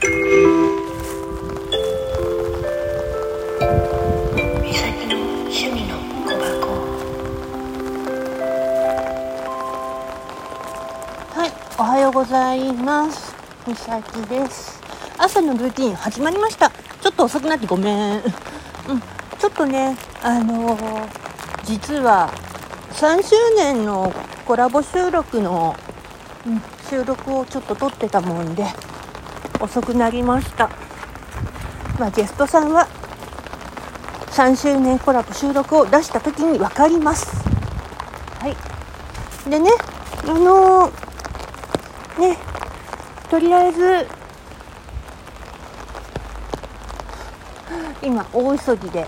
おはようございます。みさきです。朝のルーティン始まりました。ちょっと遅くなってごめん。うん、ちょっとね、あのー実は3周年のコラボ収録の、うん、収録をちょっと撮ってたもんで遅くなりました。まあゲストさんは3周年コラボ収録を出した時に分かります。はい。でね、あのーね、とりあえず、今、大急ぎで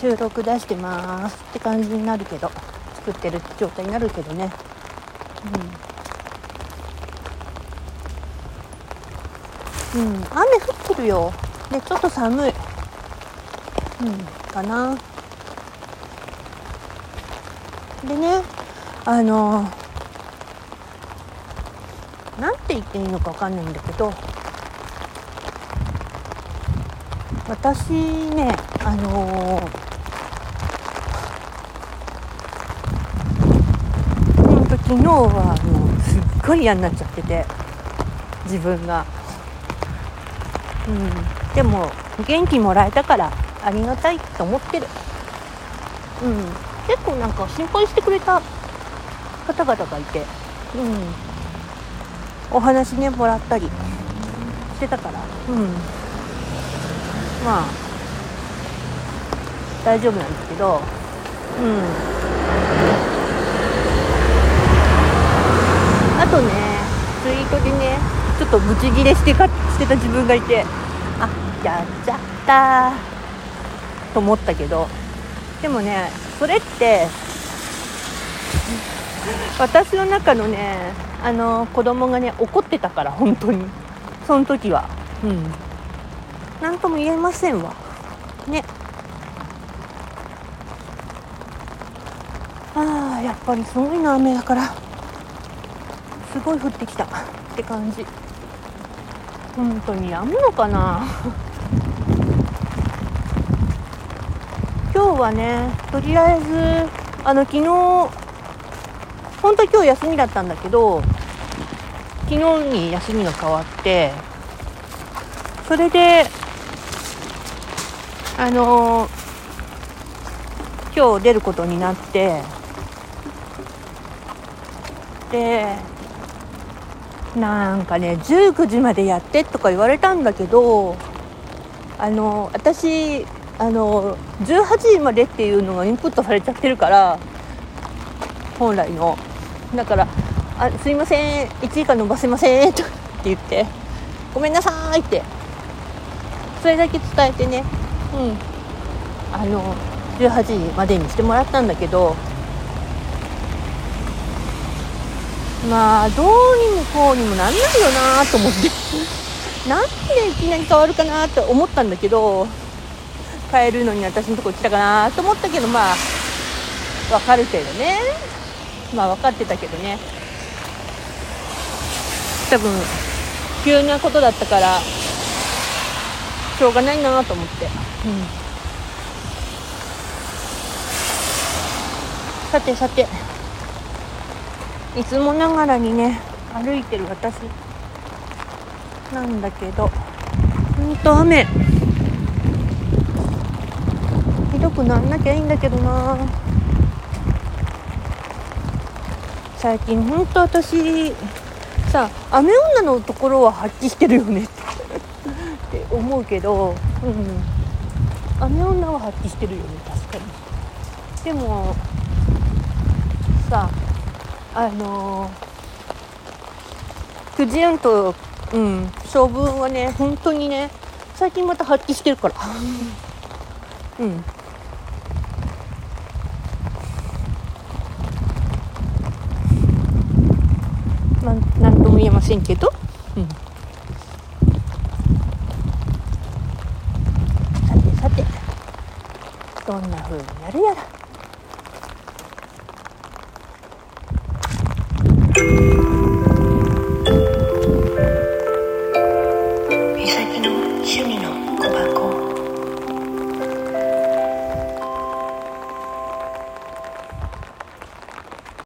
収録出してますって感じになるけど、作ってる状態になるけどね。うん。うん、雨降ってるよ。で、ちょっと寒い。うん、かな。でね、あのなんて言っていいのかわかんないんだけど私ねあのーほんと昨日はもうすっごい嫌になっちゃってて自分がうん。でも元気もらえたからありがたいと思ってる。うん。結構なんか心配してくれた方々がいて。うん。お話ねもらったりしてたから。うん。まあ大丈夫なんですけど。うんあとねツイートでねちょっとブチギレしてかしてた自分がいてあやっちゃった。と思ったけど。でもねそれって私の中のねあの子供がね怒ってたから本当に。その時は。うん。何とも言えませんわ。ね。あーやっぱりすごいな雨だから。すごい降ってきた。って感じ本当に止むのかな？今日はねとりあえずあの昨日本当は今日休みだったんだけど昨日に休みが変わってそれであの今日出ることになってでなんかね19時までやってとか言われたんだけどあの私あの18時までっていうのがインプットされちゃってるから本来の。だから「あすいません1時間伸ばせません」とかって言って「ごめんなさい」ってそれだけ伝えてねうん。あの18時までにしてもらったんだけどまあどうにもこうにもなんないよなと思って。なんでいきなり変わるかなって思ったんだけど変えるのに私のとこ来たかなと思ったけどまあわかるけどね。まあ分かってたけどね。多分急なことだったからしょうがないなと思って、うん、さてさていつもながらにね歩いてる私。なんだけど。ほんと雨。ひどくなんなきゃいいんだけどな。最近ほんと私さ雨女のところは発揮してるよね。ってって思うけど。うん。雨女は発揮してるよね確かに。でもさああのー、くじ運とうん性分はね本当にね最近また発揮してるから。うん。なんなんとも言えませんけど、うん、さてさてどんな風になるやら。